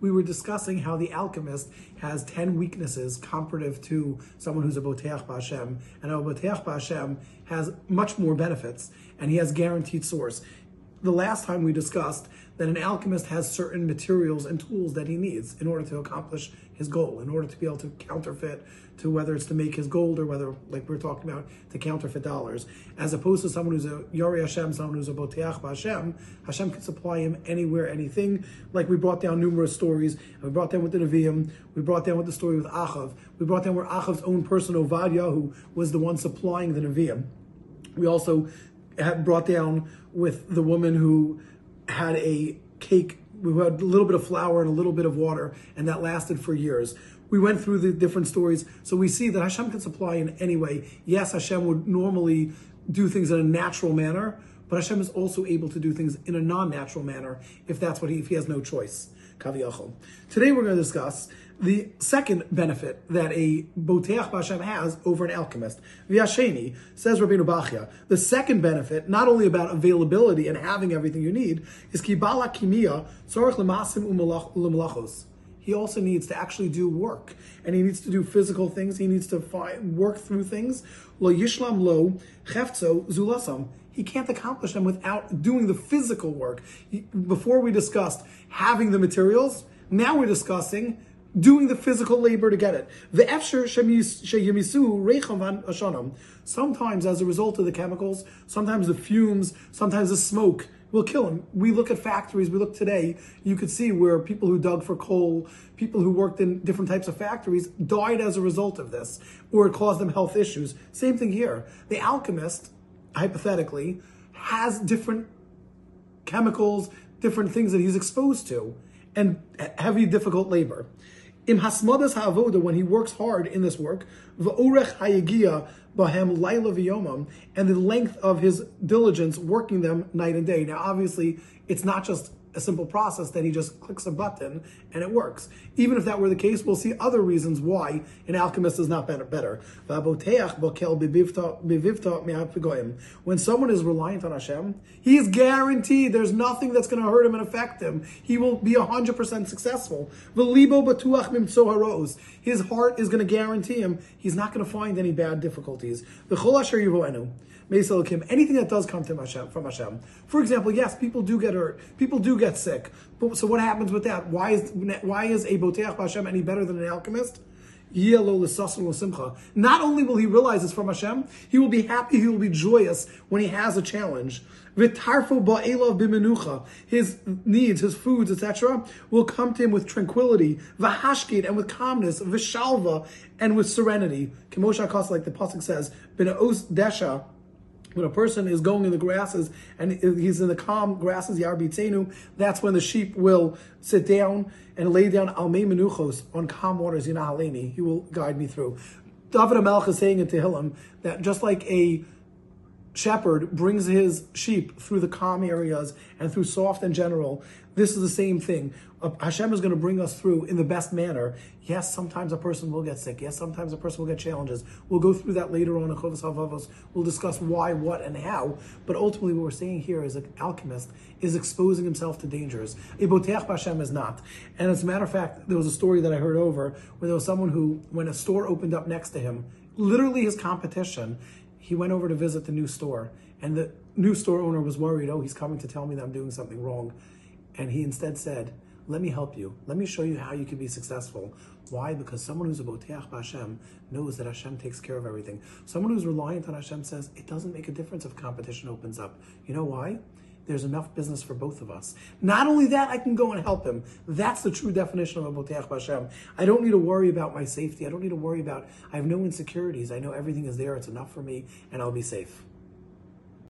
we were discussing how the alchemist has 10 weaknesses comparative to someone who's a Boteach Ba'Hashem, and a Boteach Ba'Hashem has much more benefits, and he has guaranteed source. The last time we discussed that an alchemist has certain materials and tools that he needs in order to accomplish his goal, in order to be able to counterfeit to whether it's to make his gold or whether, like we are talking about, to counterfeit dollars, as opposed to someone who's a Yori Hashem, someone who's a Boteach Hashem, Hashem can supply him anywhere, anything. Like we brought down numerous stories. We brought down with the Nevi'im. We brought down with the story with Achav. We brought down where Achav's own person, Ovadia, who was the one supplying the Nevi'im. We also had brought down with the woman who had a cake. We had a little bit of flour and a little bit of water, and that lasted for years. We went through the different stories, so we see that Hashem can supply in any way. Yes, Hashem would normally do things in a natural manner, but Hashem is also able to do things in a non-natural manner if that's what he if he has no choice. Today we're going to discuss the second benefit that a Boteach Bashem has over an alchemist. Vyasheni, says Rabbeinu Bachya, the second benefit, not only about availability and having everything you need, is kibala kimia tzorich lemasim u'melachos. He also needs to actually do work, and he needs to do physical things. He needs to find, work through things. Lo yishlam lo cheftzo zulasam. He can't accomplish them without doing the physical work. Before we discussed having the materials, now we're discussing doing the physical labor to get it. The efsher Sometimes, as a result of the chemicals, sometimes the fumes, sometimes the smoke will kill him. We look at factories, we look today, you could see where people who dug for coal, people who worked in different types of factories died as a result of this, or it caused them health issues. Same thing here. The alchemist, hypothetically, has different chemicals, different things that he's exposed to, and heavy, difficult labor. Im hasmadas ha'avoda, when he works hard in this work, v'orech hayagia bahem laila v'yomam, and the length of his diligence working them night and day. Now, obviously, it's not just a simple process that he just clicks a button and it works. Even if that were the case, we'll see other reasons why an alchemist is not better. When someone is reliant on Hashem, he is guaranteed there's nothing that's going to hurt him and affect him. He will be 100% successful. His heart is going to guarantee him he's not going to find any bad difficulties. Anything that does come to Hashem, from Hashem. For example, yes, people do get hurt. People do get sick. But, so what happens with that? Why is why is a Boteach Hashem any better than an alchemist? Not only will he realize it's from Hashem, he will be happy, he will be joyous when he has a challenge. His needs, his foods, etc., will come to him with tranquility, v'hashkid, and with calmness, v'shalva, and with serenity. Kemosha like the pasuk says, desha, when a person is going in the grasses and he's in the calm grasses, Yarbitzenu, that's when the sheep will sit down and lay down Almei Menuchos on calm waters, Yinahaleni. He will guide me through. David HaMelech is saying in Tehillim that just like a shepherd brings his sheep through the calm areas and through soft and general. This is the same thing. Hashem is going to bring us through in the best manner. Yes, sometimes a person will get sick. Yes, sometimes a person will get challenges. We'll go through that later on in Chovos HaLevavos. We'll discuss why, what, and how. But ultimately, what we're saying here is an alchemist is exposing himself to dangers. A Boteach Hashem is not. And as a matter of fact, there was a story that I heard over where there was someone who, when a store opened up next to him, literally his competition, he went over to visit the new store, and the new store owner was worried, oh, he's coming to tell me that I'm doing something wrong. And he instead said, let me help you. Let me show you how you can be successful. Why? Because someone who's a Boteach Hashem knows that Hashem takes care of everything. Someone who's reliant on Hashem says, it doesn't make a difference if competition opens up. You know why? There's enough business for both of us. Not only that, I can go and help him. That's the true definition of a Boteach Hashem. I don't need to worry about my safety. I don't need to worry about, I have no insecurities. I know everything is there. It's enough for me, and I'll be safe.